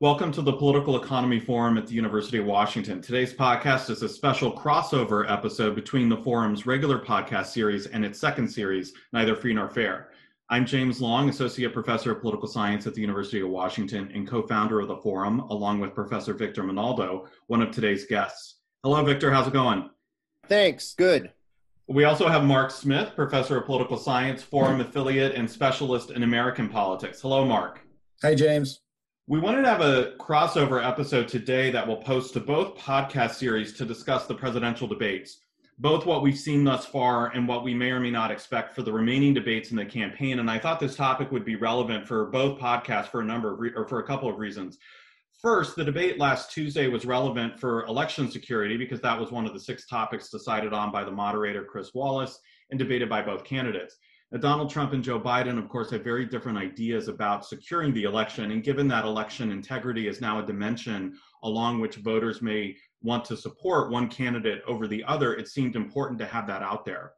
Welcome to the Political Economy Forum at the University of Washington. Today's podcast is a special crossover episode between the forum's regular podcast series and its second series, Neither Free Nor Fair. I'm James Long, Associate Professor of Political Science at the University of Washington and co founder of the forum, along with Professor Victor Menaldo, one of today's guests. Hello, Victor. How's it going? Thanks. Good. We also have Mark Smith, Professor of Political Science, Forum Affiliate, and Specialist in American Politics. Hello, Mark. Hi, James. We wanted to have a crossover episode today that will post to both podcast series to discuss the presidential debates, both what we've seen thus far and what we may or may not expect for the remaining debates in the campaign. And I thought this topic would be relevant for both podcasts for a number of re- or for a couple of reasons. First, the debate last Tuesday was relevant for election security because that was one of the six topics decided on by the moderator Chris Wallace and debated by both candidates. Now, Donald Trump and Joe Biden, of course, have very different ideas about securing the election. And given that election integrity is now a dimension along which voters may want to support one candidate over the other, it seemed important to have that out there.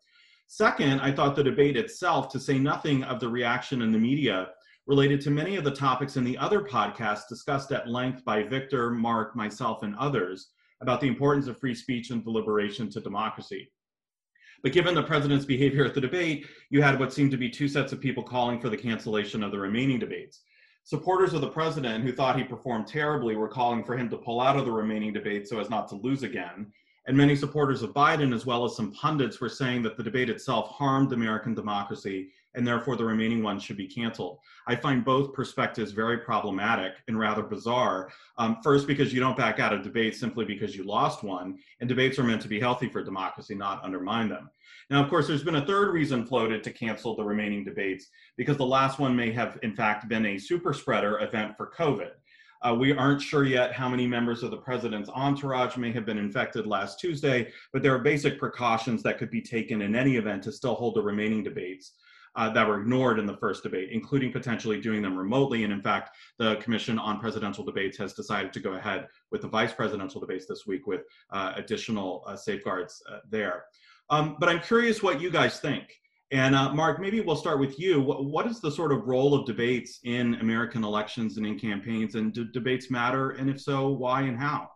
Second, I thought the debate itself, to say nothing of the reaction in the media, related to many of the topics in the other podcasts discussed at length by Victor, Mark, myself, and others about the importance of free speech and deliberation to democracy. But given the president's behavior at the debate, you had what seemed to be two sets of people calling for the cancellation of the remaining debates. Supporters of the president who thought he performed terribly were calling for him to pull out of the remaining debates so as not to lose again. And many supporters of Biden, as well as some pundits, were saying that the debate itself harmed American democracy and therefore the remaining ones should be canceled. I find both perspectives very problematic and rather bizarre. Um, first, because you don't back out of debates simply because you lost one, and debates are meant to be healthy for democracy, not undermine them. Now, of course, there's been a third reason floated to cancel the remaining debates because the last one may have, in fact, been a super spreader event for COVID. Uh, we aren't sure yet how many members of the president's entourage may have been infected last Tuesday, but there are basic precautions that could be taken in any event to still hold the remaining debates uh, that were ignored in the first debate, including potentially doing them remotely. And in fact, the Commission on Presidential Debates has decided to go ahead with the vice presidential debates this week with uh, additional uh, safeguards uh, there. Um, but I'm curious what you guys think. And uh, Mark, maybe we'll start with you. What, what is the sort of role of debates in American elections and in campaigns? And do debates matter? And if so, why and how?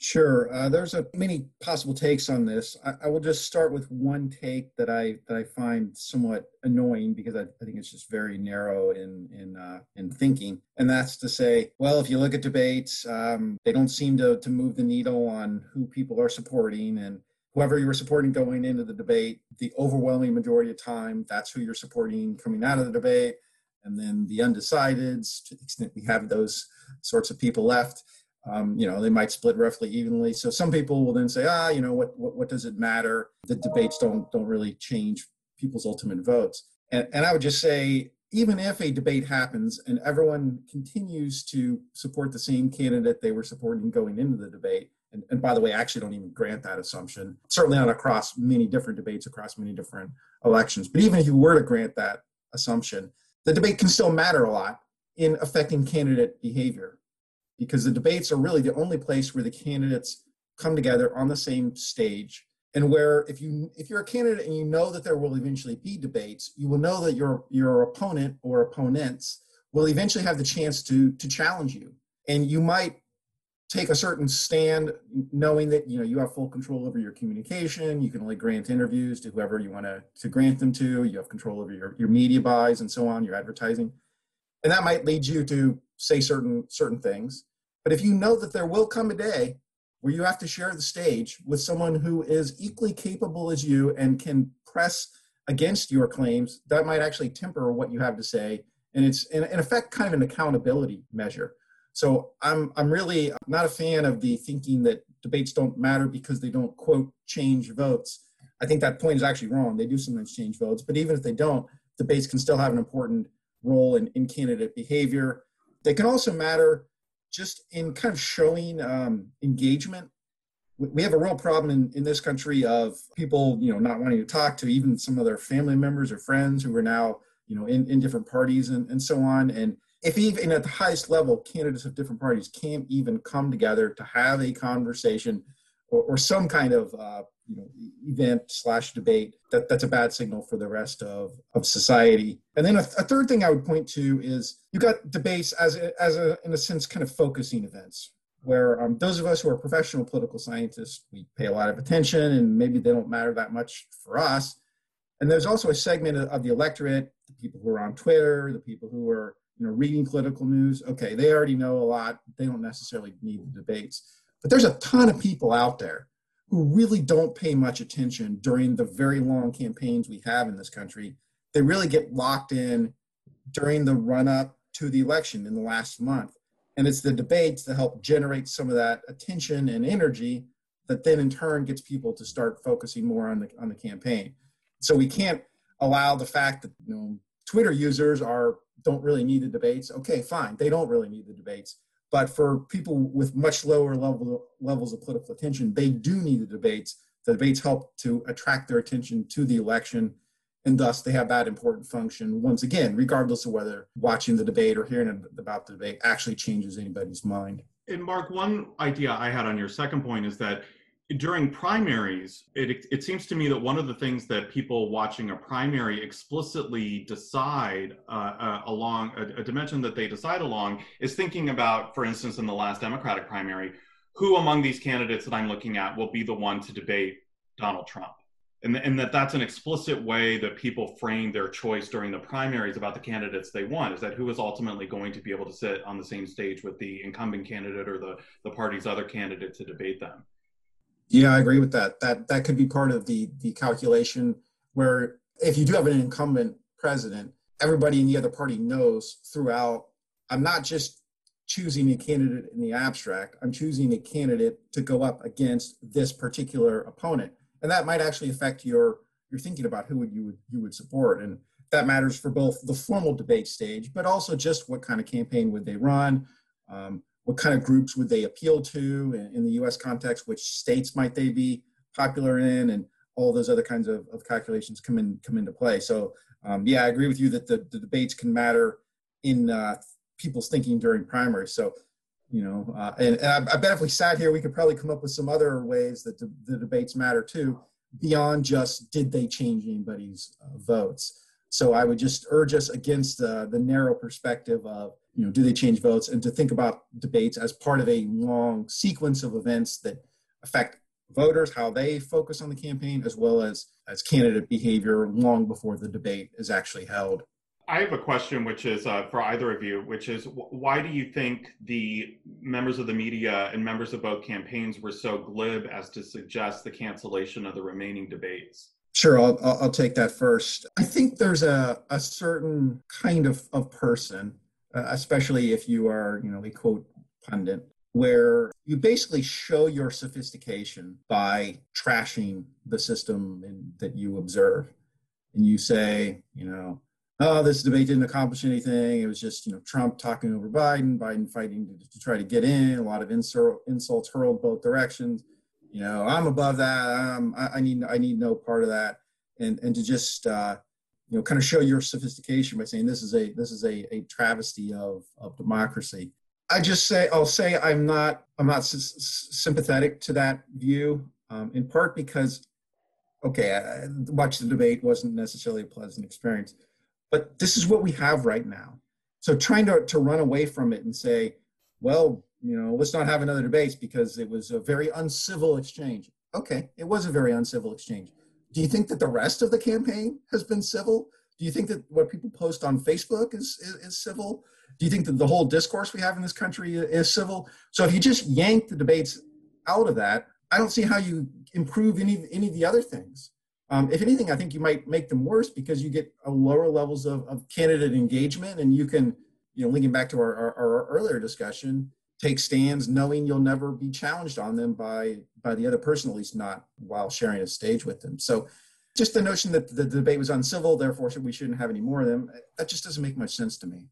Sure. Uh, there's a many possible takes on this. I, I, will just start with one take that I that I find somewhat annoying because I, I think it's just very narrow in in uh, in thinking, and that's to say, well, if you look at debates, um, they don't seem to to move the needle on who people are supporting, and whoever you were supporting going into the debate, the overwhelming majority of time, that's who you're supporting coming out of the debate, and then the undecideds, to the extent we have those sorts of people left um, you know, they might split roughly evenly. So some people will then say, ah, you know, what, what, what does it matter? The debates don't, don't really change people's ultimate votes. And, and I would just say, even if a debate happens and everyone continues to support the same candidate they were supporting going into the debate, and, and by the way, I actually don't even grant that assumption, certainly not across many different debates, across many different elections. But even if you were to grant that assumption, the debate can still matter a lot in affecting candidate behavior because the debates are really the only place where the candidates come together on the same stage and where if you if you're a candidate and you know that there will eventually be debates you will know that your your opponent or opponents will eventually have the chance to to challenge you. And you might take a certain stand knowing that you know you have full control over your communication. You can only grant interviews to whoever you want to, to grant them to. You have control over your, your media buys and so on your advertising. And that might lead you to say certain certain things but if you know that there will come a day where you have to share the stage with someone who is equally capable as you and can press against your claims, that might actually temper what you have to say. And it's in, in effect kind of an accountability measure. So I'm I'm really not a fan of the thinking that debates don't matter because they don't quote change votes. I think that point is actually wrong. They do sometimes change votes, but even if they don't, debates can still have an important role in, in candidate behavior. They can also matter just in kind of showing um, engagement we have a real problem in, in this country of people you know not wanting to talk to even some of their family members or friends who are now you know in, in different parties and, and so on. And if even at the highest level candidates of different parties can't even come together to have a conversation or, or some kind of uh, you know event slash debate that that's a bad signal for the rest of of society. And then a, a third thing i would point to is you got debates as a, as a in a sense kind of focusing events where um, those of us who are professional political scientists we pay a lot of attention and maybe they don't matter that much for us. And there's also a segment of, of the electorate the people who are on twitter the people who are you know reading political news. Okay they already know a lot. They don't necessarily need the debates. But there's a ton of people out there who really don't pay much attention during the very long campaigns we have in this country. They really get locked in during the run up to the election in the last month. And it's the debates that help generate some of that attention and energy that then in turn gets people to start focusing more on the on the campaign. So we can't allow the fact that you know Twitter users are don't really need the debates. Okay, fine. They don't really need the debates. But for people with much lower level, levels of political attention, they do need the debates. The debates help to attract their attention to the election, and thus they have that important function. Once again, regardless of whether watching the debate or hearing about the debate actually changes anybody's mind. And Mark, one idea I had on your second point is that during primaries, it, it seems to me that one of the things that people watching a primary explicitly decide uh, uh, along a, a, dimension that they decide along is thinking about, for instance, in the last Democratic primary, who among these candidates that I'm looking at will be the one to debate Donald Trump. And, and that that's an explicit way that people frame their choice during the primaries about the candidates they want is that who is ultimately going to be able to sit on the same stage with the incumbent candidate or the, the party's other candidate to debate them. Yeah, I agree with that. That that could be part of the the calculation where if you do have an incumbent president, everybody in the other party knows throughout. I'm not just choosing a candidate in the abstract. I'm choosing a candidate to go up against this particular opponent, and that might actually affect your your thinking about who would you would you would support, and that matters for both the formal debate stage, but also just what kind of campaign would they run. Um, what kind of groups would they appeal to in, in, the US context, which states might they be popular in, and all those other kinds of, of calculations come in come into play. So um, yeah, I agree with you that the, the debates can matter in uh, people's thinking during primaries. So you know, uh, and, and I, I, bet if we sat here, we could probably come up with some other ways that the, the debates matter too, beyond just did they change anybody's uh, votes. So I would just urge us against the narrow perspective of you know, do they change votes? And to think about debates as part of a long sequence of events that affect voters, how they focus on the campaign, as well as as candidate behavior long before the debate is actually held. I have a question, which is uh, for either of you, which is why do you think the members of the media and members of both campaigns were so glib as to suggest the cancellation of the remaining debates? Sure, I'll, I'll take that first. I think there's a, a certain kind of, of person uh, especially if you are, you know, a quote pundit, where you basically show your sophistication by trashing the system in, that you observe. And you say, you know, oh, this debate didn't accomplish anything. It was just, you know, Trump talking over Biden, Biden fighting to, to try to get in, a lot of insult, insults hurled both directions. You know, I'm above that. I'm, I, I need, I need no part of that. And, and to just, uh, you know kind of show your sophistication by saying this is a this is a, a travesty of of democracy. I just say i'll say i'm not i'm not s- sympathetic to that view um, in part because okay watch the debate wasn't necessarily a pleasant experience but this is what we have right now. So trying to, to run away from it and say well you know let's not have another debate because it was a very uncivil exchange. Okay it was a very uncivil exchange do you think that the rest of the campaign has been civil? Do you think that what people post on Facebook is, is, is civil? Do you think that the whole discourse we have in this country is civil? So if you just yank the debates out of that, I don't see how you improve any any of the other things. Um, if anything, I think you might make them worse because you get lower levels of, of candidate engagement, and you can, you know, linking back to our, our, our earlier discussion, take stands knowing you'll never be challenged on them by by the other person, at least not while sharing a stage with them. So just the notion that the debate was uncivil, therefore we shouldn't have any more of them, that just doesn't make much sense to me.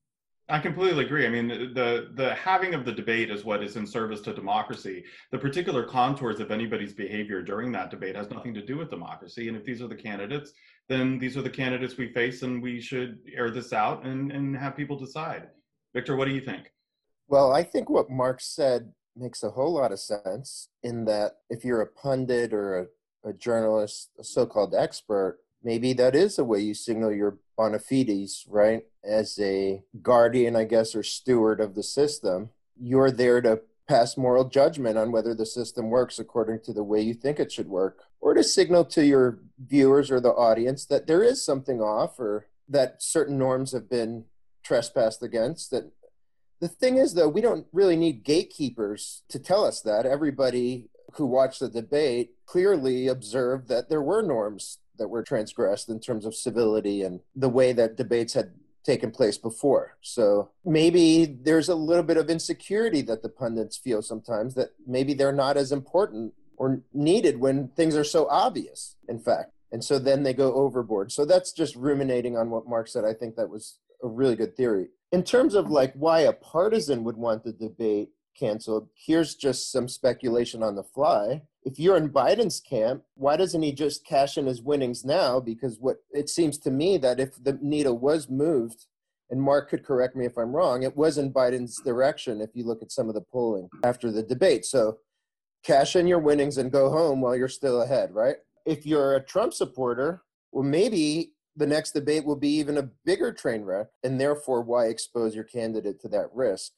I completely agree. I mean, the the having of the debate is what is in service to democracy. The particular contours of anybody's behavior during that debate has nothing to do with democracy. And if these are the candidates, then these are the candidates we face, and we should air this out and and have people decide. Victor, what do you think? Well, I think what Mark said makes a whole lot of sense in that if you're a pundit or a, a journalist, a so called expert, maybe that is a way you signal your bona fides, right? As a guardian, I guess, or steward of the system. You're there to pass moral judgment on whether the system works according to the way you think it should work, or to signal to your viewers or the audience that there is something off or that certain norms have been trespassed against. That the thing is, though, we don't really need gatekeepers to tell us that. Everybody who watched the debate clearly observed that there were norms that were transgressed in terms of civility and the way that debates had taken place before. So maybe there's a little bit of insecurity that the pundits feel sometimes that maybe they're not as important or needed when things are so obvious, in fact. And so then they go overboard. So that's just ruminating on what Mark said. I think that was a really good theory. In terms of like why a partisan would want the debate canceled, here's just some speculation on the fly if you're in Biden's camp, why doesn't he just cash in his winnings now? Because what it seems to me that if the needle was moved, and Mark could correct me if I'm wrong, it was in Biden's direction if you look at some of the polling after the debate. So cash in your winnings and go home while you're still ahead, right? If you're a Trump supporter, well, maybe the next debate will be even a bigger train wreck, and therefore, why expose your candidate to that risk?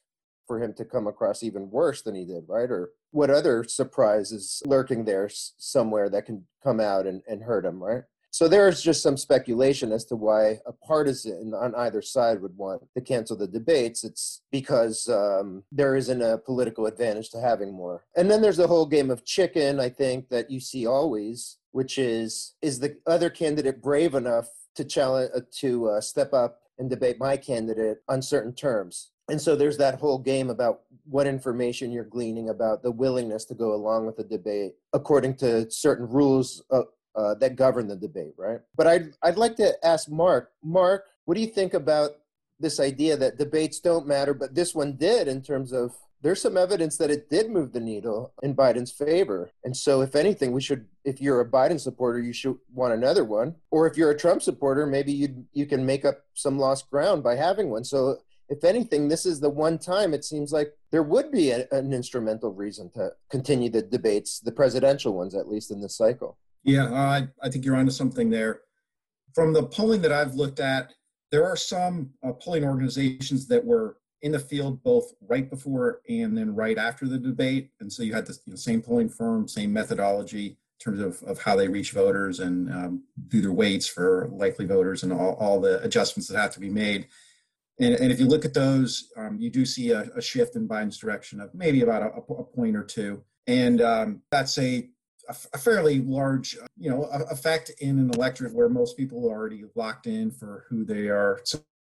for him to come across even worse than he did, right? Or what other surprise is lurking there somewhere that can come out and, and hurt him, right? So there's just some speculation as to why a partisan on either side would want to cancel the debates. It's because um, there isn't a political advantage to having more. And then there's the whole game of chicken, I think, that you see always, which is is the other candidate brave enough to challenge uh, to uh, step up and debate my candidate on certain terms? and so there's that whole game about what information you're gleaning about the willingness to go along with the debate according to certain rules uh, uh, that govern the debate, right? But I'd I'd like to ask Mark. Mark, what do you think about this idea that debates don't matter, but this one did in terms of there's some evidence that it did move the needle in Biden's favor. And so, if anything, we should, if you're a Biden supporter, you should want another one. Or if you're a Trump supporter, maybe you you can make up some lost ground by having one. So, if anything, this is the one time it seems like there would be a, an instrumental reason to continue the debates, the presidential ones, at least in this cycle. Yeah, I, I think you're onto something there. From the polling that I've looked at, there are some uh, polling organizations that were in the field both right before and then right after the debate. And so you had the you know, same polling firm, same methodology in terms of, of how they reach voters and um, do their weights for likely voters and all, all the adjustments that have to be made. And, and if you look at those, um, you do see a, a, shift in Biden's direction of maybe about a, a point or two. And um, that's a, a, fairly large, you know, effect in an electorate where most people are already locked in for who they are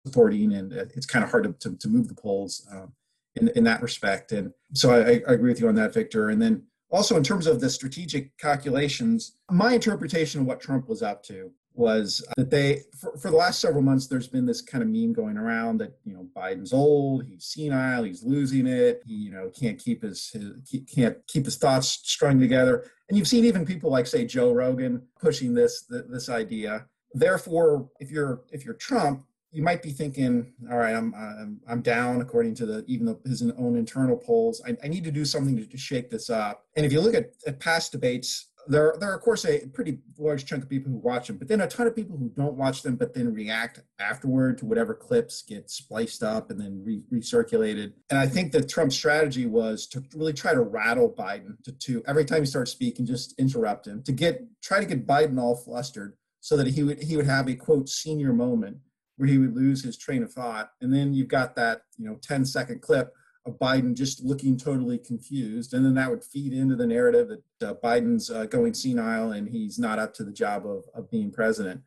supporting. And it's kind of hard to, to, to move the polls um, in, in that respect. And so I, I agree with you on that, Victor. And then also in terms of the strategic calculations, my interpretation of what Trump was up to was that they for, for, the last several months there's been this kind of meme going around that you know biden's old he's senile he's losing it he you know can't keep his, his can't keep his thoughts strung together and you've seen even people like say joe rogan pushing this this idea therefore if you're if you're trump you might be thinking all right i'm i'm, I'm down according to the even the, his own internal polls. I, I need to do something to, to shake this up. And if you look at, at past debates there, there are of course a pretty large chunk of people who watch them, but then a ton of people who don't watch them, but then react afterward to whatever clips get spliced up and then re- recirculated. And I think that Trump's strategy was to really try to rattle Biden to, to every time he starts speaking, just interrupt him to get try to get Biden all flustered so that he would he would have a quote senior moment where he would lose his train of thought, and then you've got that you know 10 second clip of Biden just looking totally confused. And then that would feed into the narrative that uh, Biden's uh, going senile and he's not up to the job of, of being president.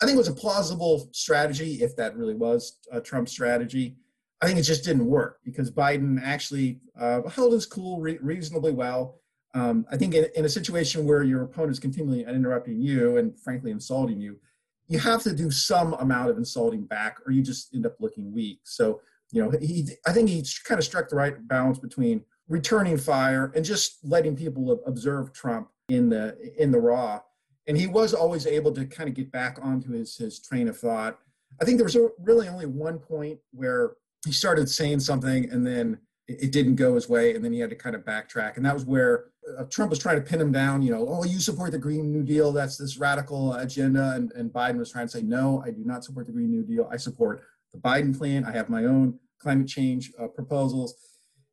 I think it was a plausible strategy if that really was a Trump strategy. I think it just didn't work because Biden actually uh, held his cool re- reasonably well. Um, I think in, in, a situation where your opponent is continually interrupting you and frankly insulting you, you have to do some amount of insulting back or you just end up looking weak. So you know, he I think he kind of struck the right balance between returning fire and just letting people observe Trump in the in the raw. And he was always able to kind of get back onto his his train of thought. I think there was really only one point where he started saying something and then it, it didn't go his way, and then he had to kind of backtrack. And that was where uh, Trump was trying to pin him down. You know, oh, you support the Green New Deal? That's this radical agenda. And, and Biden was trying to say, no, I do not support the Green New Deal. I support the Biden plan. I have my own climate change uh, proposals.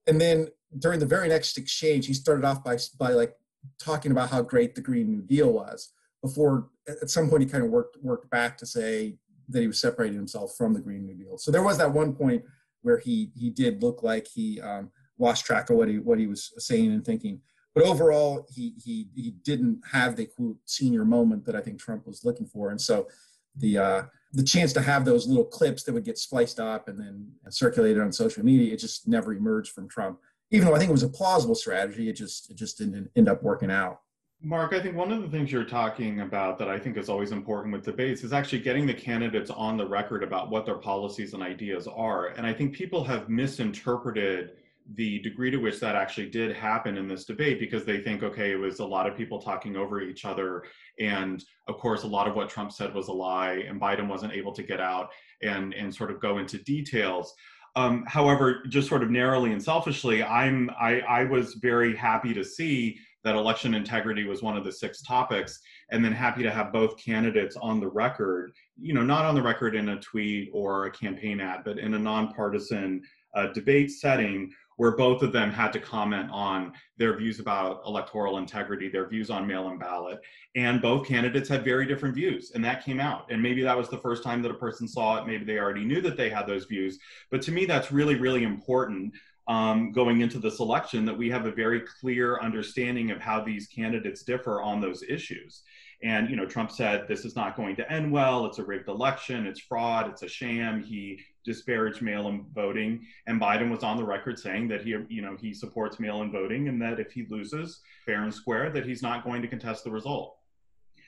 And then during the very next exchange, he started off by by like talking about how great the Green New Deal was. Before, at some point, he kind of worked worked back to say that he was separating himself from the Green New Deal. So there was that one point where he he did look like he um, lost track of what he what he was saying and thinking. But overall, he he he didn't have the quote senior moment that I think Trump was looking for, and so the uh, the chance to have those little clips that would get spliced up and then circulated on social media, it just never emerged from Trump. Even though I think it was a plausible strategy, it just it just didn't end up working out. Mark, I think one of the things you're talking about that I think is always important with debates is actually getting the candidates on the record about what their policies and ideas are. And I think people have misinterpreted the degree to which that actually did happen in this debate because they think, okay, it was a lot of people talking over each other. And of course, a lot of what Trump said was a lie, and Biden wasn't able to get out and, and sort of go into details. Um, however, just sort of narrowly and selfishly, I'm I, I was very happy to see that election integrity was one of the six topics and then happy to have both candidates on the record you know not on the record in a tweet or a campaign ad but in a nonpartisan uh, debate setting where both of them had to comment on their views about electoral integrity, their views on mail in ballot. And both candidates had very different views, and that came out. And maybe that was the first time that a person saw it. Maybe they already knew that they had those views. But to me, that's really, really important um, going into this election that we have a very clear understanding of how these candidates differ on those issues. And you know, Trump said this is not going to end well. It's a rigged election. It's fraud. It's a sham. He disparaged mail-in voting, and Biden was on the record saying that he, you know, he supports mail-in voting, and that if he loses fair and square, that he's not going to contest the result.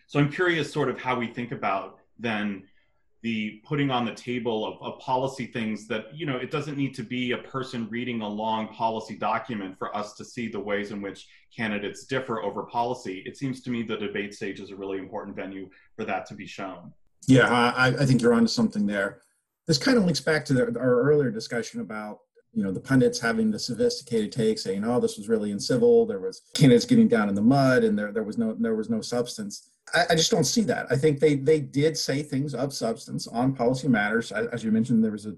So I'm curious, sort of, how we think about then the putting on the table of, of, policy things that you know it doesn't need to be a person reading a long policy document for us to see the ways in which candidates differ over policy. It seems to me the debate stage is a really important venue for that to be shown. Yeah i, I think you're onto something there this kind of links back to the, our earlier discussion about you know the pundits having the sophisticated take saying oh this was really uncivil there was candidates getting down in the mud and there, there was no there was no substance I, I, just don't see that. I think they they did say things of substance on policy matters. As you mentioned, there was a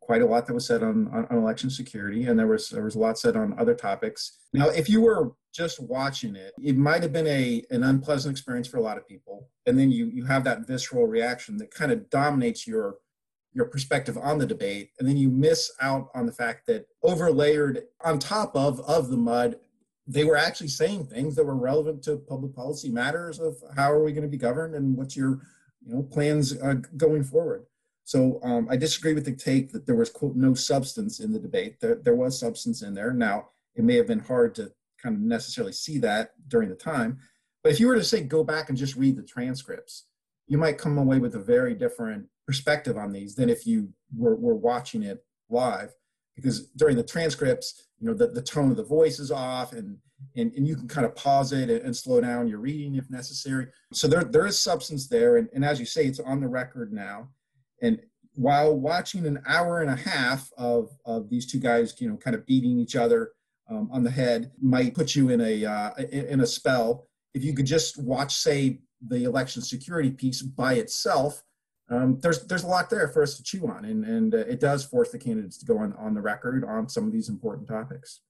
quite a lot that was said on, on, on election security, and there was there was a lot said on other topics. Now, if you were just watching it, it might have been a an unpleasant experience for a lot of people, and then you you have that visceral reaction that kind of dominates your your perspective on the debate, and then you miss out on the fact that overlayered on top of of the mud they were actually saying things that were relevant to public policy matters of how are we going to be governed and what's your you know plans uh, going forward. So um, i disagree with the take that there was quote no substance in the debate. There, there was substance in there. Now it may have been hard to kind of necessarily see that during the time but if you were to say go back and just read the transcripts you might come away with a very different perspective on these than if you were, were watching it live. Because during the transcripts you know the, the tone of the voice is off and and, and you can kind of pause it and, slow down your reading if necessary. So there there is substance there. And, and as you say it's on the record now. And while watching an hour and a half of of these two guys you know kind of beating each other um, on the head might put you in a uh, in a spell. If you could just watch say the election security piece by itself um, there's there's a lot there for us to chew on, and and uh, it does force the candidates to go on on the record on some of these important topics.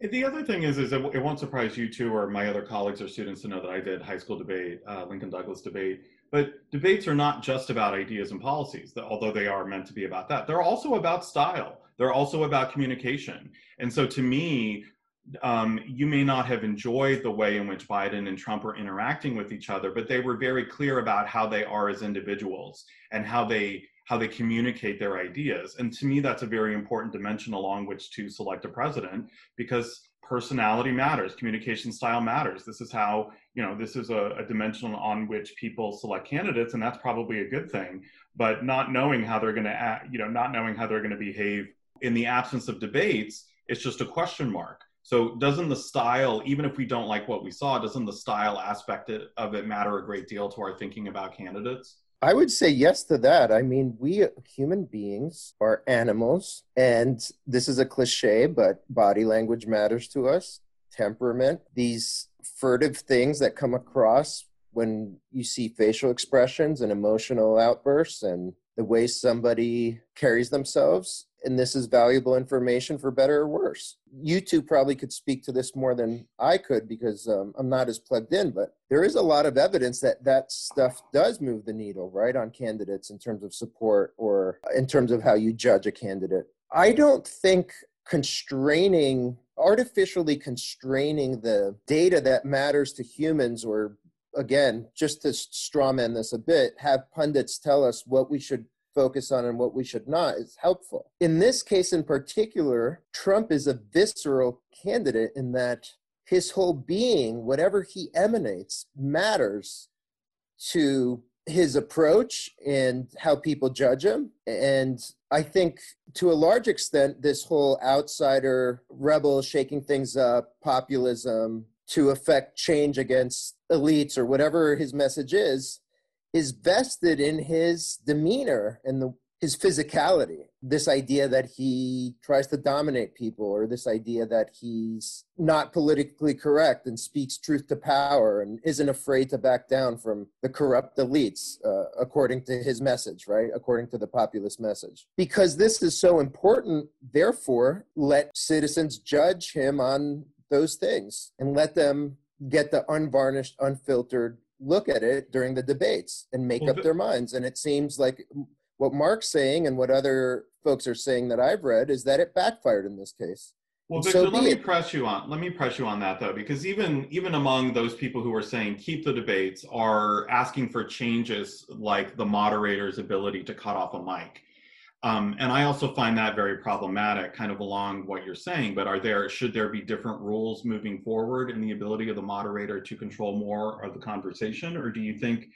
The other thing is, is it, it won't surprise you too, or my other colleagues or students to know that I did high school debate, uh, Lincoln Douglas debate. But debates are not just about ideas and policies, although they are meant to be about that. They're also about style. They're also about communication. And so, to me, um, you may not have enjoyed the way in which Biden and Trump are interacting with each other, but they were very clear about how they are as individuals and how they how they communicate their ideas. And to me, that's a very important dimension along which to select a president because personality matters, communication style matters. This is how you know this is a, a dimension on which people select candidates, and that's probably a good thing. But not knowing how they're going to act, you know, not knowing how they're going to behave in the absence of debates, it's just a question mark so doesn't the style, even if we don't like what we saw, doesn't the style aspect of it matter a great deal to our thinking about candidates? I would say yes to that. I mean, we human beings are animals, and this is a cliche, but body language matters to us. Temperament, these furtive things that come across when you see facial expressions and emotional outbursts and the way somebody carries themselves and this is valuable information for better or worse. You two probably could speak to this more than I could because um, I'm not as plugged in, but there is a lot of evidence that that stuff does move the needle, right, on candidates in terms of support or in terms of how you judge a candidate. I don't think constraining, artificially constraining the data that matters to humans or again, just to strawman this a bit, have pundits tell us what we should focus on and what we should not is helpful. In this case in particular, Trump is a visceral candidate in that his whole being, whatever he emanates, matters to his approach and how people judge him. And I think to a large extent, this whole outsider rebel shaking things up, populism to affect change against elites or whatever his message is, is vested in his demeanor and the, his physicality. This idea that he tries to dominate people, or this idea that he's not politically correct and speaks truth to power and isn't afraid to back down from the corrupt elites, uh, according to his message, right? According to the populist message. Because this is so important, therefore, let citizens judge him on those things and let them get the unvarnished, unfiltered look at it during the debates and make up their minds. And it seems like what Mark's saying and what other folks are saying that I've read is that it backfired in this case. Well, Victor, so let me it. press you on. Let me press you on that though, because even even among those people who are saying keep the debates are asking for changes like the moderator's ability to cut off a mic. Um, and I also find that very problematic, kind of along what you're saying. But are there should there be different rules moving forward in the ability of the moderator to control more of the conversation, or do you think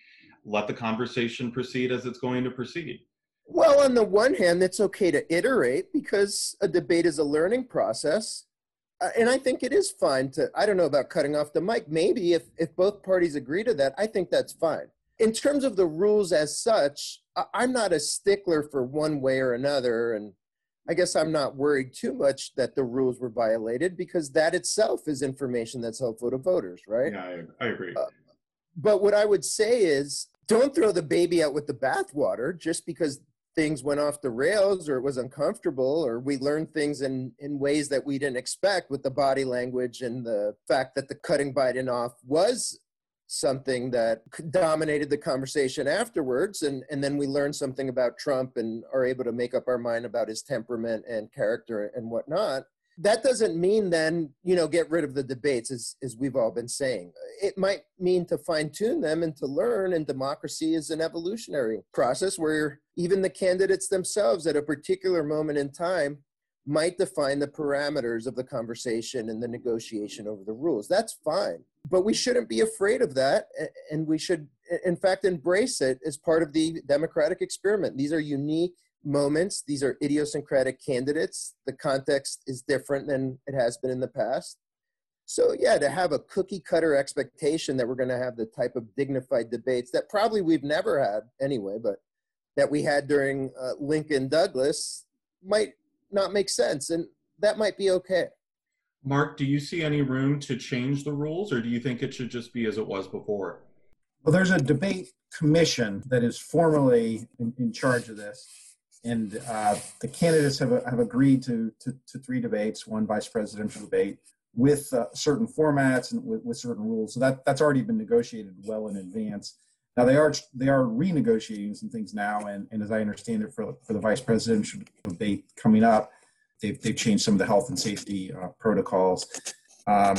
let the conversation proceed as it's going to proceed? Well, on the one hand, it's okay to iterate because a debate is a learning process. Uh, and I think it is fine to, I don't know about cutting off the mic. Maybe if, if both parties agree to that, I think that's fine. In terms of the rules as such, I'm not a stickler for one way or another, and I guess I'm not worried too much that the rules were violated because that itself is information that's helpful to voters, right? Yeah, I, I agree. Uh, but what I would say is don't throw the baby out with the bathwater just because things went off the rails or it was uncomfortable or we learned things in, in ways that we didn't expect with the body language and the fact that the cutting Biden off was something that dominated the conversation afterwards and and then we learn something about trump and are able to make up our mind about his temperament and character and whatnot. That doesn't mean then you know get rid of the debates as as we've all been saying. It might mean to fine tune them and to learn and democracy is an evolutionary process where even the candidates themselves at a particular moment in time might define the parameters of the conversation and the negotiation over the rules. That's fine but we shouldn't be afraid of that and we should in fact embrace it as part of the democratic experiment. These are unique moments. These are idiosyncratic candidates. The context is different than it has been in the past. So yeah to have a cookie cutter expectation that we're going to have the type of dignified debates that probably we've never had anyway but that we had during uh, lincoln douglas might not make sense and that might be okay Mark, do you see any room to change the rules, or do you think it should just be as it was before? Well, there's a debate commission that is formally in, in charge of this, and uh, the candidates have, have agreed to, to, to, three debates, one vice presidential debate, with uh, certain formats and with, with certain rules. So that that's already been negotiated well in advance. Now they are they are renegotiating some things now, and, and as I understand it, for for the vice presidential debate coming up, They've, they've changed some of the health and safety uh, protocols. Um,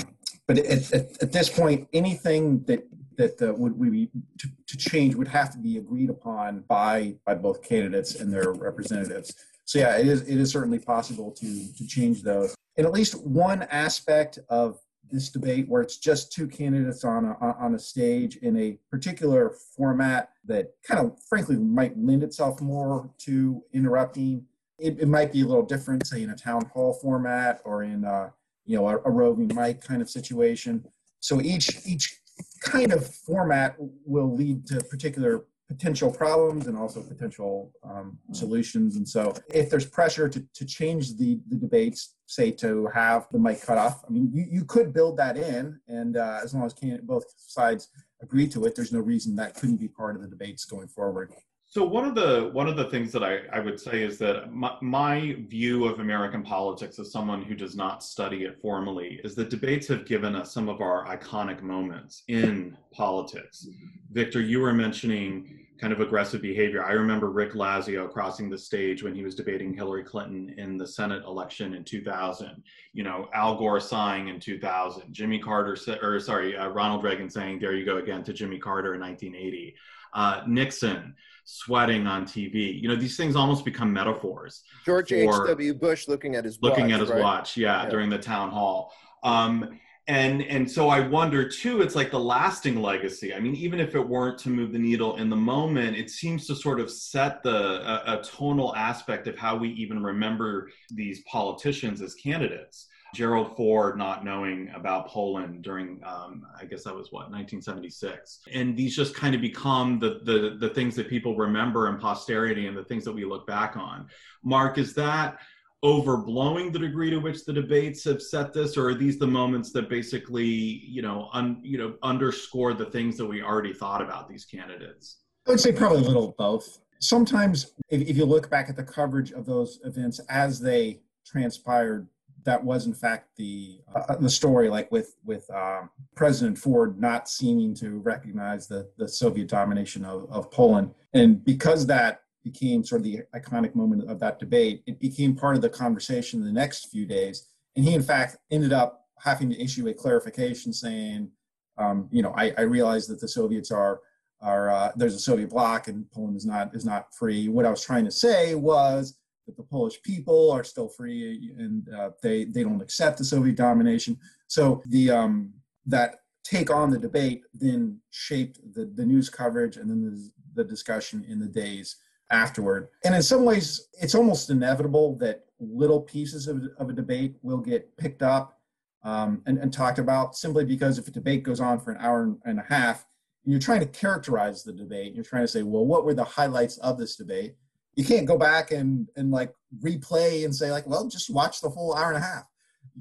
but at, at, at, this point, anything that that uh, would we to, to, change would have to be agreed upon by by both candidates and their representatives. So yeah, it is it is certainly possible to to change those. And at least one aspect of this debate, where it's just two candidates on a on a stage in a particular format that kind of frankly might lend itself more to interrupting it, it might be a little different, say in a town hall format or in a, you know a, a roving mic kind of situation. So each each kind of format will lead to particular potential problems and also potential um, solutions. And so, if there's pressure to, to change the, the debates, say to have the mic cut off, I mean, you, you could build that in, and uh, as long as can, both sides agree to it, there's no reason that couldn't be part of the debates going forward. So one of the one of the things that I, I would say is that my, my view of American politics as someone who does not study it formally is that debates have given us some of our iconic moments in politics. Victor, you were mentioning kind of aggressive behavior. I remember Rick Lazio crossing the stage when he was debating Hillary Clinton in the Senate election in 2000. You know, Al Gore sighing in 2000. Jimmy Carter, or sorry, uh, Ronald Reagan saying "There you go again" to Jimmy Carter in 1980. Uh, Nixon sweating on TV. You know, these things almost become metaphors. George H.W. Bush looking at his looking watch, at his right? watch, yeah, yeah, during the town hall. Um, and and so I wonder too. It's like the lasting legacy. I mean, even if it weren't to move the needle in the moment, it seems to sort of set the a, a tonal aspect of how we even remember these politicians as candidates. Gerald Ford not knowing about Poland during, um, I guess that was what 1976, and these just kind of become the, the the things that people remember in posterity and the things that we look back on. Mark, is that overblowing the degree to which the debates have set this, or are these the moments that basically, you know, un, you know, underscore the things that we already thought about these candidates? I would say probably a little of both. Sometimes, if, if you look back at the coverage of those events as they transpired that was in fact the uh, the story, like with with um, President Ford not seeming to recognize the the Soviet domination of, of Poland, and because that became sort of the iconic moment of that debate, it became part of the conversation the next few days, and he in fact ended up having to issue a clarification saying, um, you know, I, I realize that the Soviets are are uh, there's a Soviet bloc and Poland is not is not free. What I was trying to say was that the Polish people are still free and uh, they they don't accept the Soviet domination. So the um, that take on the debate then shaped the, the news coverage and then the, the discussion in the days afterward. And in some ways, it's almost inevitable that little pieces of, of a debate will get picked up um, and, and talked about simply because if a debate goes on for an hour and a half, you're trying to characterize the debate, you're trying to say, well, what were the highlights of this debate? You can't go back and and like replay and say like well just watch the whole hour and a half.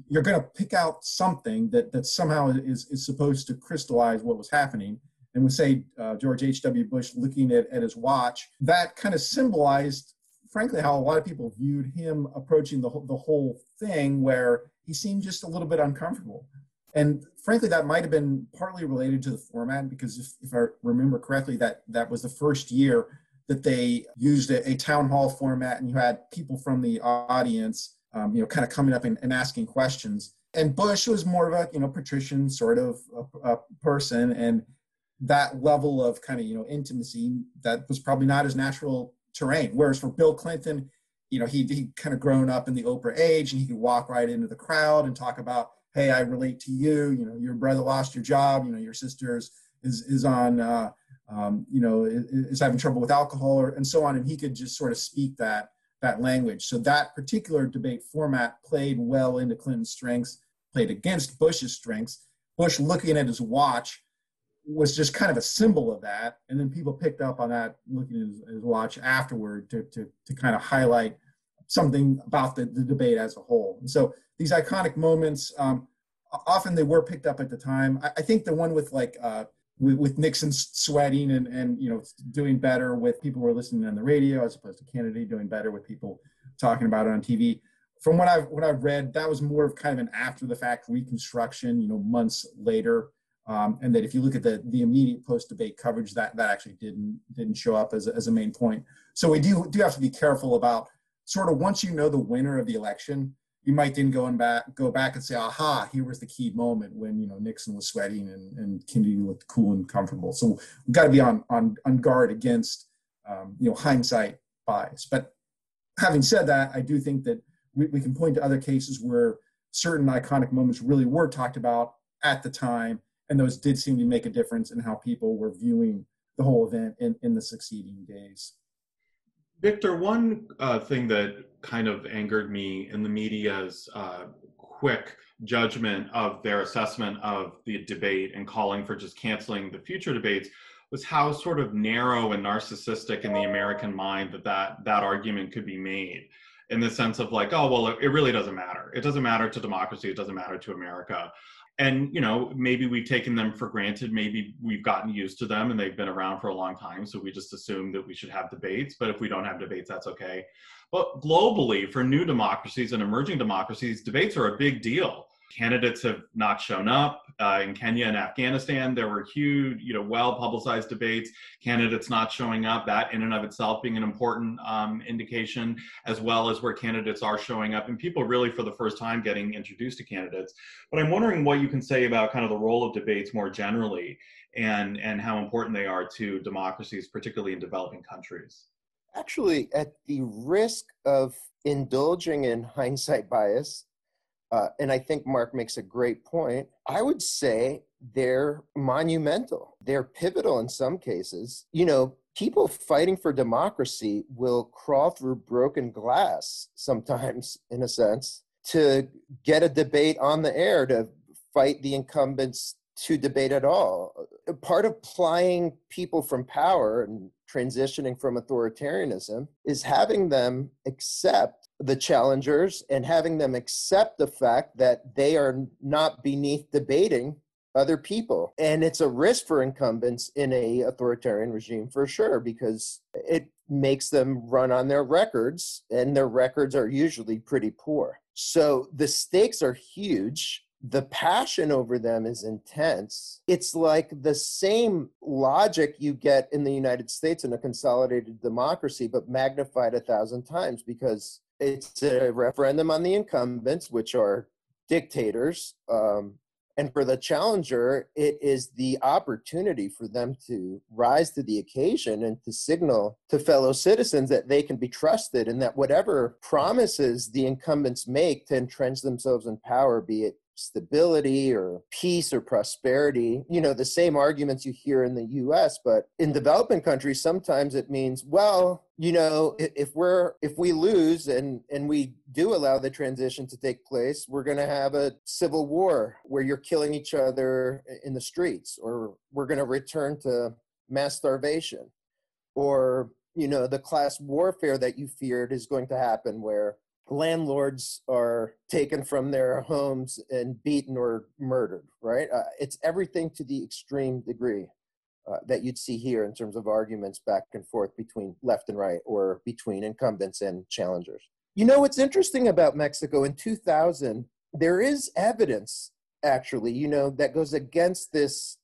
You're going to pick out something that that somehow is is supposed to crystallize what was happening. And we say uh, george h.w bush looking at, at his watch that kind of symbolized frankly how a lot of people viewed him approaching the, the whole thing where he seemed just a little bit uncomfortable. And frankly that might have been partly related to the format because if, if i remember correctly that that was the first year that they used a, a, town hall format and you had people from the audience, um, you know, kind of coming up and, and, asking questions. And Bush was more of a, you know, patrician sort of a, a person. And that level of kind of, you know, intimacy that was probably not his natural terrain. Whereas for Bill Clinton, you know, he he kind of grown up in the Oprah age and he could walk right into the crowd and talk about, hey, I relate to you. You know, your brother lost your job. You know, your sister's is is on uh, um, you know, is having trouble with alcohol or, and so on, and he could just sort of speak that that language. So that particular debate format played well into Clinton's strengths, played against Bush's strengths. Bush looking at his watch was just kind of a symbol of that, and then people picked up on that looking at his, his watch afterward to, to to kind of highlight something about the, the debate as a whole. And so these iconic moments, um, often they were picked up at the time. I, I think the one with like uh, with, Nixon sweating and, and you know doing better with people who are listening on the radio as opposed to Kennedy doing better with people talking about it on TV. From what I've what I've read, that was more of kind of an after the fact reconstruction, you know, months later. Um, and that if you look at the the immediate post debate coverage, that that actually didn't didn't show up as a, as a main point. So we do do have to be careful about sort of once you know the winner of the election, you might then go and back go back and say, aha, here was the key moment when you know Nixon was sweating and, and Kennedy looked cool and comfortable. So we've got to be on on on guard against um, you know hindsight bias. But having said that, I do think that we, we can point to other cases where certain iconic moments really were talked about at the time, and those did seem to make a difference in how people were viewing the whole event in, in the succeeding days. Victor, one uh, thing that kind of angered me in the media's uh, quick judgment of their assessment of the debate and calling for just canceling the future debates was how sort of narrow and narcissistic in the American mind that that, that argument could be made in the sense of like, oh, well, it, it really doesn't matter. It doesn't matter to democracy. It doesn't matter to America. And, you know, maybe we've taken them for granted. Maybe we've gotten used to them and they've been around for a long time. So we just assume that we should have debates. But if we don't have debates, that's okay. But globally, for new democracies and emerging democracies, debates are a big deal candidates have not shown up uh, in Kenya and Afghanistan. There were huge, you know, well-publicized debates. Candidates not showing up. That, in and of itself, being an important um, indication, as well as where candidates are showing up, and people really, for the first time, getting introduced to candidates. But I'm wondering what you can say about kind of the role of debates more generally, and and how important they are to democracies, particularly in developing countries. Actually, at the risk of indulging in hindsight bias, uh, and I think Mark makes a great point. I would say they're monumental. They're pivotal in some cases. You know, people fighting for democracy will crawl through broken glass sometimes, in a sense, to get a debate on the air to fight the incumbents to debate at all. Part of plying people from power and transitioning from authoritarianism is having them accept the challengers and having them accept the fact that they are not beneath debating other people. And it's a risk for incumbents in a authoritarian regime for sure because it makes them run on their records and their records are usually pretty poor. So the stakes are huge. The passion over them is intense. It's like the same logic you get in the United States in a consolidated democracy, but magnified a thousand times because it's a referendum on the incumbents, which are dictators. Um, and for the challenger, it is the opportunity for them to rise to the occasion and to signal to fellow citizens that they can be trusted and that whatever promises the incumbents make to entrench themselves in power, be it stability or peace or prosperity you know the same arguments you hear in the US but in developing countries sometimes it means well you know if we're if we lose and and we do allow the transition to take place we're going to have a civil war where you're killing each other in the streets or we're going to return to mass starvation. Or you know the class warfare that you feared is going to happen where landlords are taken from their homes and beaten or murdered, right? Uh, it's everything to the extreme degree uh, that you'd see here in terms of arguments back and forth between left and right or between incumbents and challengers. You know, what's interesting about Mexico in 2000, there is evidence actually, you know, that goes against this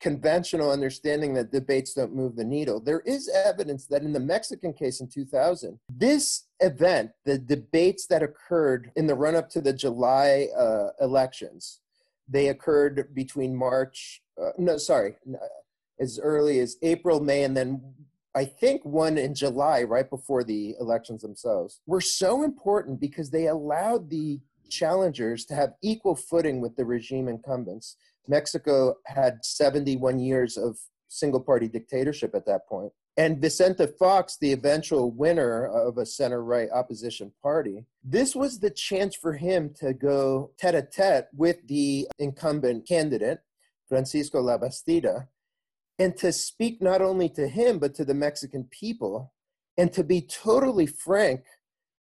conventional understanding that debates don't move the needle. There is evidence that in the Mexican case in 2000, this event, the debates that occurred in the run up to the July uh, elections, they occurred between March, uh, no, sorry, as early as April, May, and then I think one in July, right before the elections themselves, were so important because they allowed the challengers to have equal footing with the regime incumbents Mexico had 71 years of single party dictatorship at that point. And Vicente Fox, the eventual winner of a center right opposition party, this was the chance for him to go tete a tete with the incumbent candidate, Francisco Labastida, and to speak not only to him, but to the Mexican people, and to be totally frank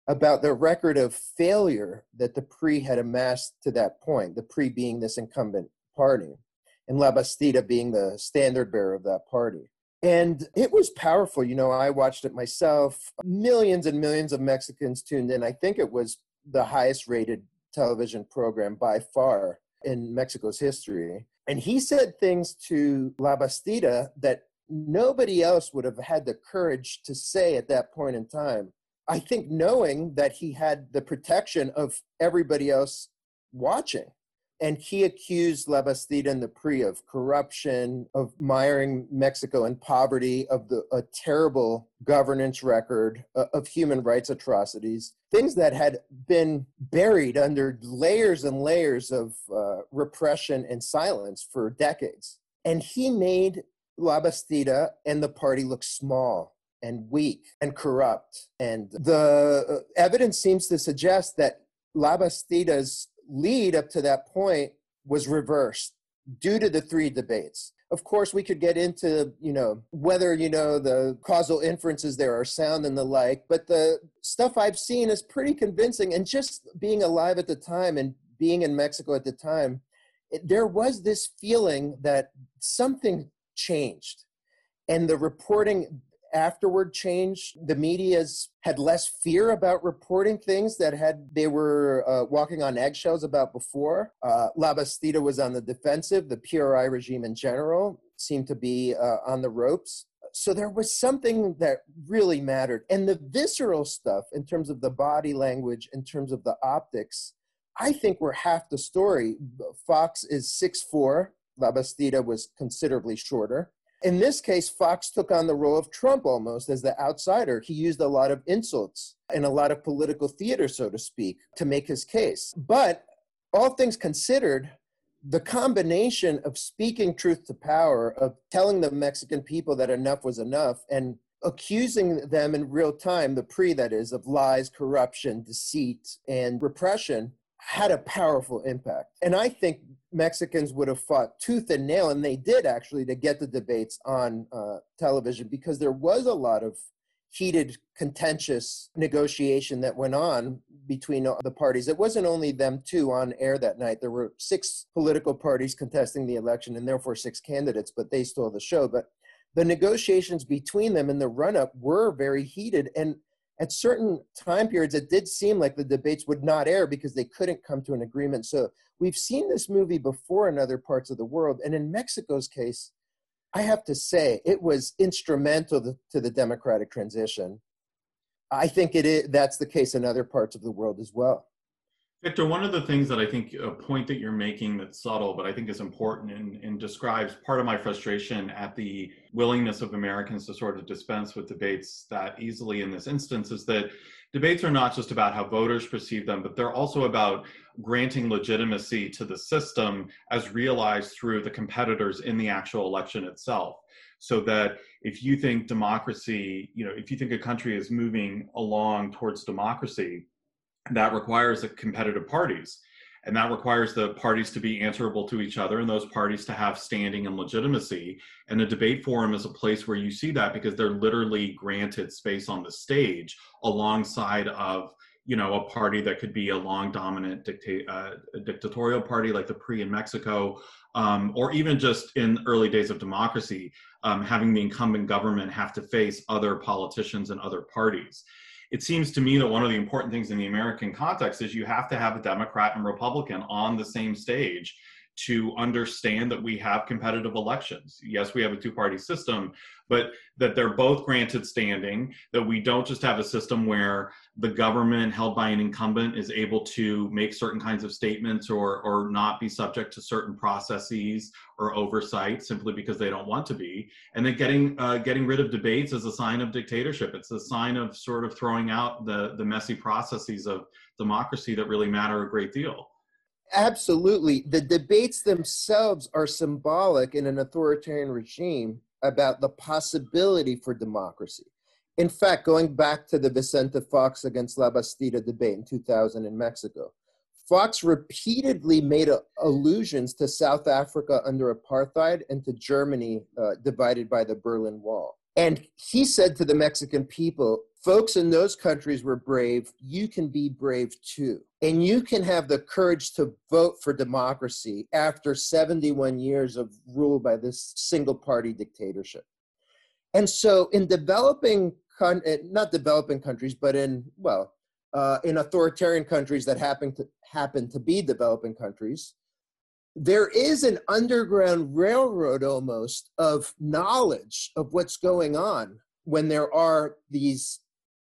about the record of failure that the PRI had amassed to that point, the PRI being this incumbent party, and Labastida being the standard bearer of that party. And it was powerful. You know, I watched it myself. Millions and millions of Mexicans tuned in. I think it was the highest rated television program by far in Mexico's history. And he said things to Labastida that nobody else would have had the courage to say at that point in time. I think knowing that he had the protection of everybody else watching and he accused Labastida and the PRI of corruption, of miring Mexico in poverty, of the, a terrible governance record, uh, of human rights atrocities, things that had been buried under layers and layers of uh, repression and silence for decades. And he made Labastida and the party look small and weak and corrupt. And the uh, evidence seems to suggest that Labastida's lead up to that point was reversed due to the three debates. of course we could get into you know whether you know the causal inferences there are sound and the like but the stuff i've seen is pretty convincing and just being alive at the time and being in mexico at the time it, there was this feeling that something changed and the reporting afterward changed the media's had less fear about reporting things that had they were uh, walking on eggshells about before. Uh, Labastida was on the defensive. The PRI regime in general seemed to be uh, on the ropes. So there was something that really mattered. And the visceral stuff in terms of the body language in terms of the optics i think were half the story. Fox is six four. Labastida was considerably shorter in this case, Fox took on the role of Trump almost as the outsider. He used a lot of insults and a lot of political theater, so to speak, to make his case. But all things considered, the combination of speaking truth to power, of telling the Mexican people that enough was enough, and accusing them in real time, the PRI that is, of lies, corruption, deceit, and repression, had a powerful impact. And I think Mexicans would have fought tooth and nail, and they did actually, to get the debates on uh, television because there was a lot of heated, contentious negotiation that went on between the parties. It wasn't only them two on air that night. There were six political parties contesting the election and therefore six candidates, but they stole the show. But the negotiations between them in the run up were very heated. And at certain time periods, it did seem like the debates would not air because they couldn't come to an agreement. So we've seen this movie before in other parts of the world. And in Mexico's case, I have to say, it was instrumental to the democratic transition. I think it is, that's the case in other parts of the world as well. Victor, one of the things that I think a point that you're making that's subtle, but I think is important and, and, describes part of my frustration at the willingness of Americans to sort of dispense with debates that easily in this instance is that debates are not just about how voters perceive them, but they're also about granting legitimacy to the system as realized through the competitors in the actual election itself. So that if you think democracy, you know, if you think a country is moving along towards democracy, that requires the competitive parties. And that requires the parties to be answerable to each other and those parties to have standing and legitimacy. And a debate forum is a place where you see that because they're literally granted space on the stage alongside of you know a party that could be a long dominant dicta- uh, dictatorial party like the PRI in Mexico, um, or even just in early days of democracy, um, having the incumbent government have to face other politicians and other parties it seems to me that one of the important things in the American context is you have to have a Democrat and Republican on the same stage to understand that we have competitive elections. Yes, we have a two party system, but that they're both granted standing, that we don't just have a system where the government held by an incumbent is able to make certain kinds of statements or, or not be subject to certain processes or oversight simply because they don't want to be. And then getting, uh, getting rid of debates is a sign of dictatorship. It's a sign of sort of throwing out the, the messy processes of democracy that really matter a great deal. Absolutely. The debates themselves are symbolic in an authoritarian regime about the possibility for democracy. In fact, going back to the Vicente Fox against Labastida debate in 2000 in Mexico, Fox repeatedly made a, allusions to South Africa under apartheid and to Germany uh, divided by the Berlin Wall. And he said to the Mexican people, folks in those countries were brave. You can be brave too. And you can have the courage to vote for democracy after 71 years of rule by this single party dictatorship. And so, in developing, eh, not developing countries, but in, well, uh, in authoritarian countries that happen to, happen to be developing countries, there is an underground railroad almost of knowledge of what's going on when there are these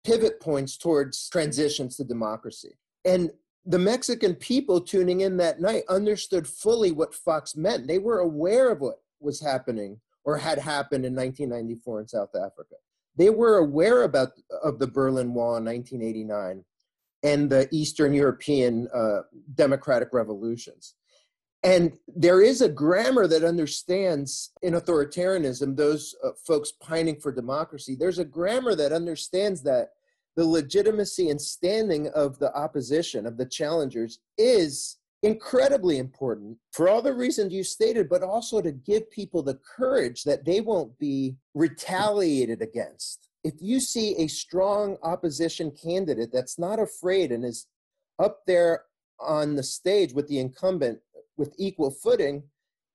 pivot points towards transitions to democracy. And the Mexican people tuning in that night understood fully what Fox meant. They were aware of what was happening or had happened in 1994 in South Africa. They were aware about of the Berlin Wall in 1989 and the Eastern European uh, democratic revolutions. And there is a grammar that understands in authoritarianism, those uh, folks pining for democracy, there's a grammar that understands that the legitimacy and standing of the opposition, of the challengers, is incredibly important for all the reasons you stated, but also to give people the courage that they won't be retaliated against. If you see a strong opposition candidate that's not afraid and is up there on the stage with the incumbent with equal footing,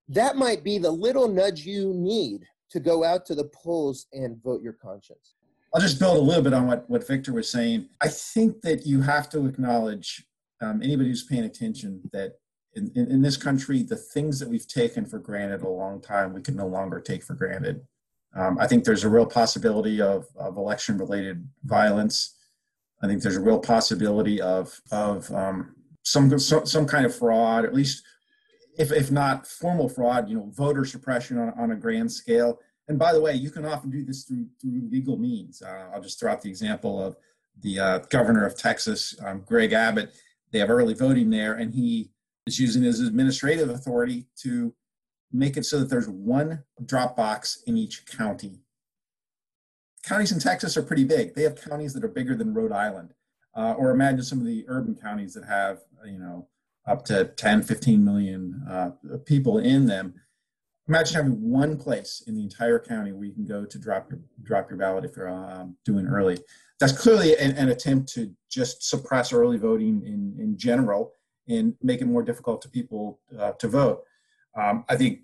that might be the little nudge you need to go out to the polls and vote your conscience. I'll just build a little bit on what, what Victor was saying. I think that you have to acknowledge um, anybody who's paying attention that in, in, in, this country, the things that we've taken for granted a long time, we can no longer take for granted. Um, I think there's a real possibility of, of election related violence. I think there's a real possibility of, of um, some, some, some kind of fraud, at least if, if not formal fraud, you know, voter suppression on, on a grand scale. And by the way, you can often do this through, through legal means. Uh, I'll just throw out the example of the uh, governor of Texas, um, Greg Abbott they have early voting there, and he is using his administrative authority to make it so that there's one drop box in each county. Counties in Texas are pretty big. They have counties that are bigger than Rhode Island. Uh, or imagine some of the urban counties that have, you know, up to 10, 15 million uh, people in them. Imagine having one place in the entire county where you can go to drop your drop your ballot if you're um, doing early that's clearly an, an, attempt to just suppress early voting in, in general and make it more difficult to people uh, to vote. Um, I think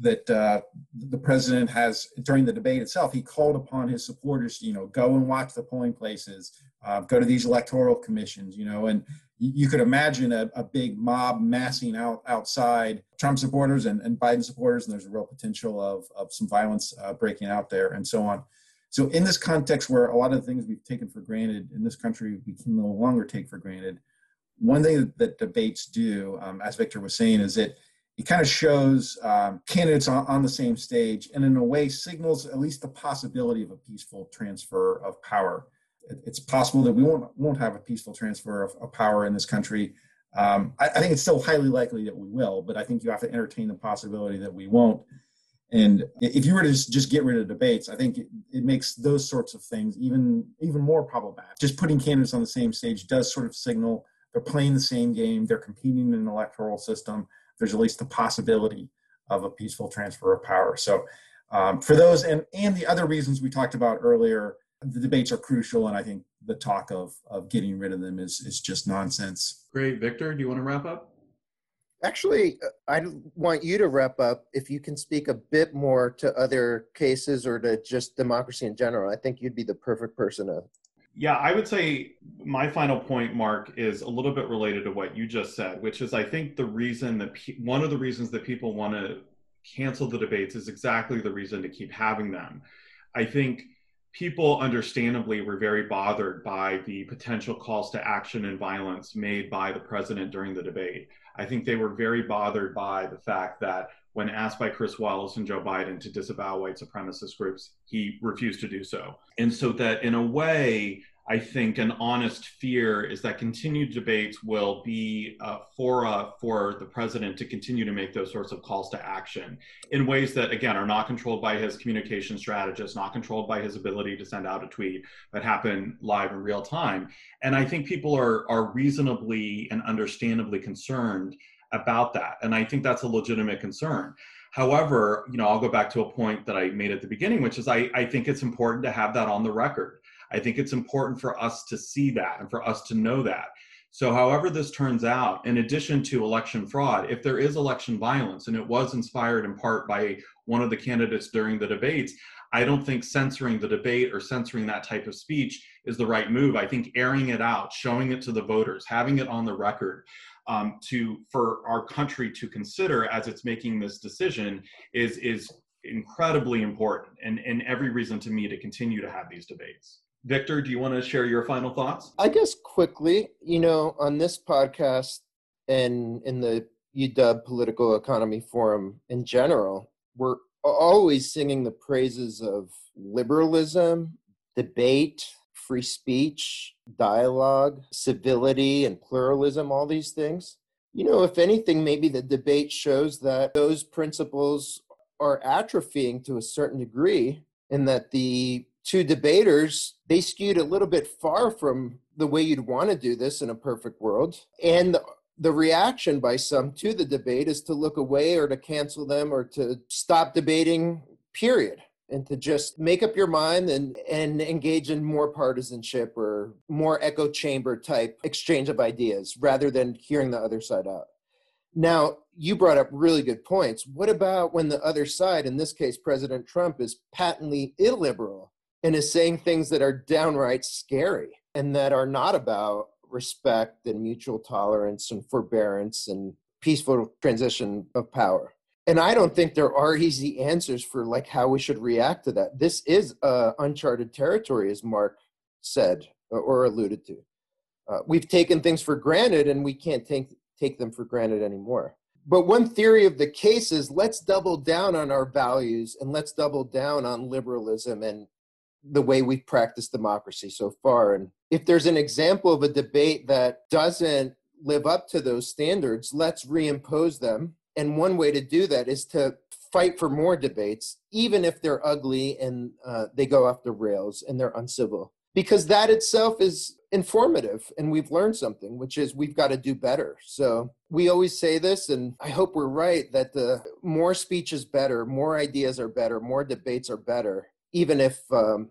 that uh, the president has, during the debate itself, he called upon his supporters, you know, go and watch the polling places, uh, go to these electoral commissions, you know, and you could imagine a, a big mob massing out outside Trump supporters and, and Biden supporters, and there's a real potential of, of some violence uh, breaking out there and so on. So, in this context where a lot of the things we've taken for granted in this country, we can no longer take for granted, one thing that debates do, um, as Victor was saying, is that it kind of shows um, candidates on, on, the same stage and, in a way, signals at least the possibility of a peaceful transfer of power. It, it's possible that we won't, won't have a peaceful transfer of, of power in this country. Um, I, I think it's still highly likely that we will, but I think you have to entertain the possibility that we won't. And if you were to just, just get rid of debates, I think it, it, makes those sorts of things even even more problematic. Just putting candidates on the same stage does sort of signal they're playing the same game, they're competing in an electoral system. There's at least the possibility of a peaceful transfer of power. So, um, for those and and the other reasons we talked about earlier, the debates are crucial, and I think the talk of of getting rid of them is is just nonsense. Great, Victor. Do you want to wrap up? Actually, uh, I want you to wrap up if you can speak a bit more to other cases or to just democracy in general. I think you'd be the perfect person to. Yeah, I would say my final point, Mark, is a little bit related to what you just said, which is I think the reason that pe- one of the reasons that people want to cancel the debates is exactly the reason to keep having them. I think people understandably were very bothered by the potential calls to action and violence made by the president during the debate. I think they were very bothered by the fact that when asked by Chris Wallace and Joe Biden to disavow white supremacist groups, he refused to do so. And so that in a way, I think an honest fear is that continued debates will be uh, a fora uh, for the president to continue to make those sorts of calls to action in ways that, again, are not controlled by his communication strategist, not controlled by his ability to send out a tweet, but happen live in real time. And I think people are, are reasonably and understandably concerned about that. And I think that's a legitimate concern. However, you know, I'll go back to a point that I made at the beginning, which is I, I think it's important to have that on the record I think it's important for us to see that and for us to know that. So, however, this turns out, in addition to election fraud, if there is election violence, and it was inspired in part by one of the candidates during the debates, I don't think censoring the debate or censoring that type of speech is the right move. I think airing it out, showing it to the voters, having it on the record um, to for our country to consider as it's making this decision is is incredibly important and, and every reason to me to continue to have these debates. Victor, do you want to share your final thoughts? I guess quickly, you know, on this podcast and in the UW Political Economy Forum in general, we're always singing the praises of liberalism, debate, free speech, dialogue, civility, and pluralism, all these things. You know, if anything, maybe the debate shows that those principles are atrophying to a certain degree and that the two debaters, they skewed a little bit far from the way you'd want to do this in a perfect world. And the reaction by some to the debate is to look away or to cancel them or to stop debating, period and to just make up your mind and, and engage in more partisanship or more echo chamber type exchange of ideas rather than hearing the other side out. Now, you brought up really good points. What about when the other side, in this case, President Trump, is patently illiberal and is saying things that are downright scary and that are not about respect and mutual tolerance and forbearance and peaceful transition of power? and I don't think there are easy answers for like how we should react to that. This is uh, uncharted territory, as Mark said or alluded to. Uh, we've taken things for granted, and we can't take take them for granted anymore. But one theory of the case is let's double down on our values and let's double down on liberalism and the way we've practiced democracy so far. And if there's an example of a debate that doesn't live up to those standards, let's reimpose them and one way to do that is to fight for more debates, even if they're ugly and uh, they go off the rails and they're uncivil, because that itself is informative and we've learned something, which is we've got to do better. So we always say this, and I hope we're right that the more speech is better, more ideas are better, more debates are better, even if um,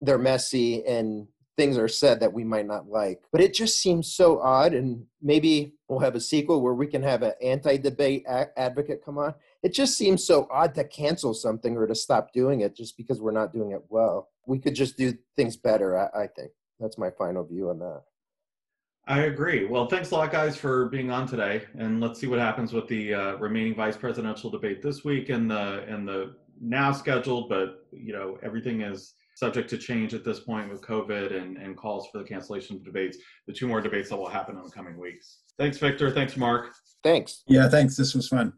they're messy and things are said that we might not like. But it just seems so odd, and maybe we'll have a sequel where we can have an anti-debate a- advocate come on. It just seems so odd to cancel something or to stop doing it just because we're not doing it well. We could just do things better. I, I think that's my final view on that. I agree. Well, thanks a lot, guys, for being on today, and let's see what happens with the uh, remaining vice presidential debate this week and the and the now scheduled, but you know everything is subject to change at this point with COVID and, and calls for the cancellation of debates, the two more debates that will happen in the coming weeks. Thanks, Victor. Thanks, Mark. Thanks. Yeah, thanks. This was fun.